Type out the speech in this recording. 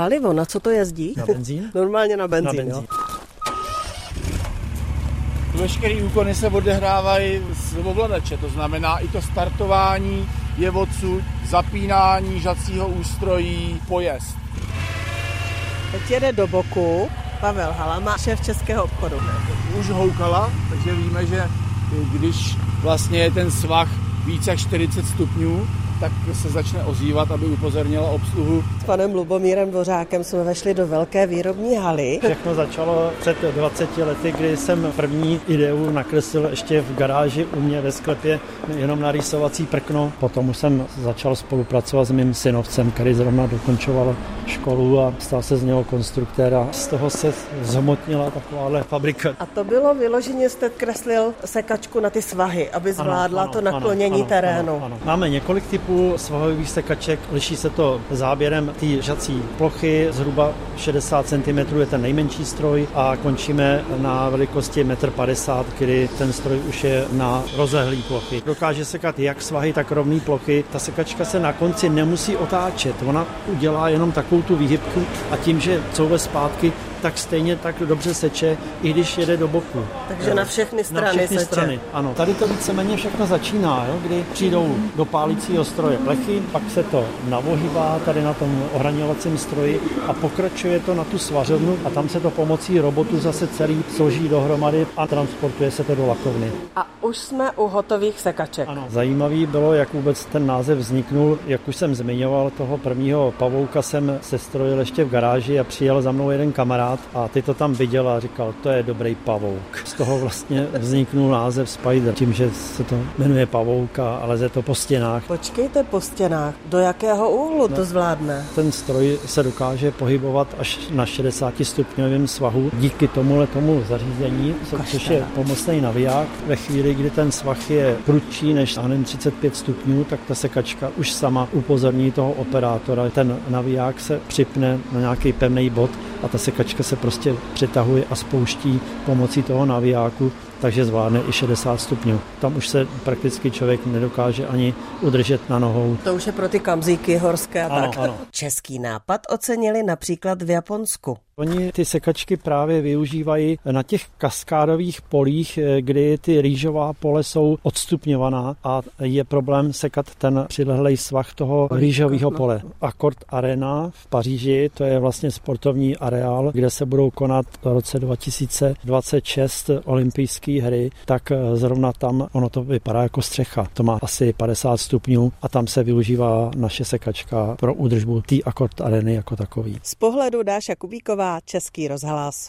palivo, na co to jezdí? Na benzín? Normálně na benzín, na benzín. Jo. Veškeré úkony se odehrávají z ovladače, to znamená i to startování je odsud, zapínání žacího ústrojí, pojezd. Teď jede do boku Pavel Halama, šéf českého obchodu. Už houkala, takže víme, že když vlastně je ten svah více jak 40 stupňů, tak se začne ozývat, aby upozornila obsluhu. S panem Lubomírem Dvořákem jsme vešli do velké výrobní haly. Všechno začalo před 20 lety, kdy jsem první ideu nakreslil ještě v garáži u mě ve sklepě jenom na rýsovací prkno. Potom už jsem začal spolupracovat s mým synovcem, který zrovna dokončoval školu a stal se z něho konstruktéra. Z toho se zhmotnila takováhle fabrika. A to bylo vyloženě, jste kreslil sekačku na ty svahy, aby zvládla ano, to ano, naklonění ano, terénu. Ano, ano. Máme několik typů svahových sekaček, liší se to záběrem té žací plochy, zhruba 60 cm je ten nejmenší stroj a končíme na velikosti 1,50 m, kdy ten stroj už je na rozlehlý plochy. Dokáže sekat jak svahy, tak rovné plochy. Ta sekačka se na konci nemusí otáčet, ona udělá jenom takovou tu výhybku a tím, že couve zpátky, tak stejně tak dobře seče, i když jede do boku. Takže na všechny strany Na všechny seče. strany, ano. Tady to víceméně všechno začíná, jo, kdy přijdou do pálícího stroje plechy, pak se to navohýbá tady na tom ohraňovacím stroji a pokračuje to na tu svařovnu a tam se to pomocí robotu zase celý složí dohromady a transportuje se to do lakovny. A už jsme u hotových sekaček. Ano. Zajímavý bylo, jak vůbec ten název vzniknul. Jak už jsem zmiňoval, toho prvního pavouka jsem sestrojil ještě v garáži a přijel za mnou jeden kamarád a ty to tam viděl a říkal, to je dobrý pavouk. Z toho vlastně vzniknul název Spider, tím, že se to jmenuje pavouka a leze to po stěnách. Počkejte po stěnách, do jakého úhlu to zvládne? Ten stroj se dokáže pohybovat až na 60 stupňovém svahu díky tomuhle tomu zařízení, což je pomocný naviják. Ve chvíli, kdy ten svah je prudší než já nevím, 35 stupňů, tak ta sekačka už sama upozorní toho operátora. Ten naviják se připne na nějaký pevný bod a ta sekačka se prostě přetahuje a spouští pomocí toho navijáku, takže zvládne i 60 stupňů. Tam už se prakticky člověk nedokáže ani udržet na nohou. To už je pro ty kamzíky horské a Ano, tak. ano. Český nápad ocenili například v Japonsku. Oni ty sekačky právě využívají na těch kaskádových polích, eh, kdy ty rýžová pole jsou odstupňovaná a je problém sekat ten přilehlej svah toho rýžového no. pole. Akord Arena v Paříži, to je vlastně sportovní areál, kde se budou konat v roce 2026 olympijské hry, tak eh, zrovna tam ono to vypadá jako střecha. To má asi 50 stupňů a tam se využívá naše sekačka pro údržbu té Akord Areny jako takový. Z pohledu Dáša Kubíková, Český rozhlas.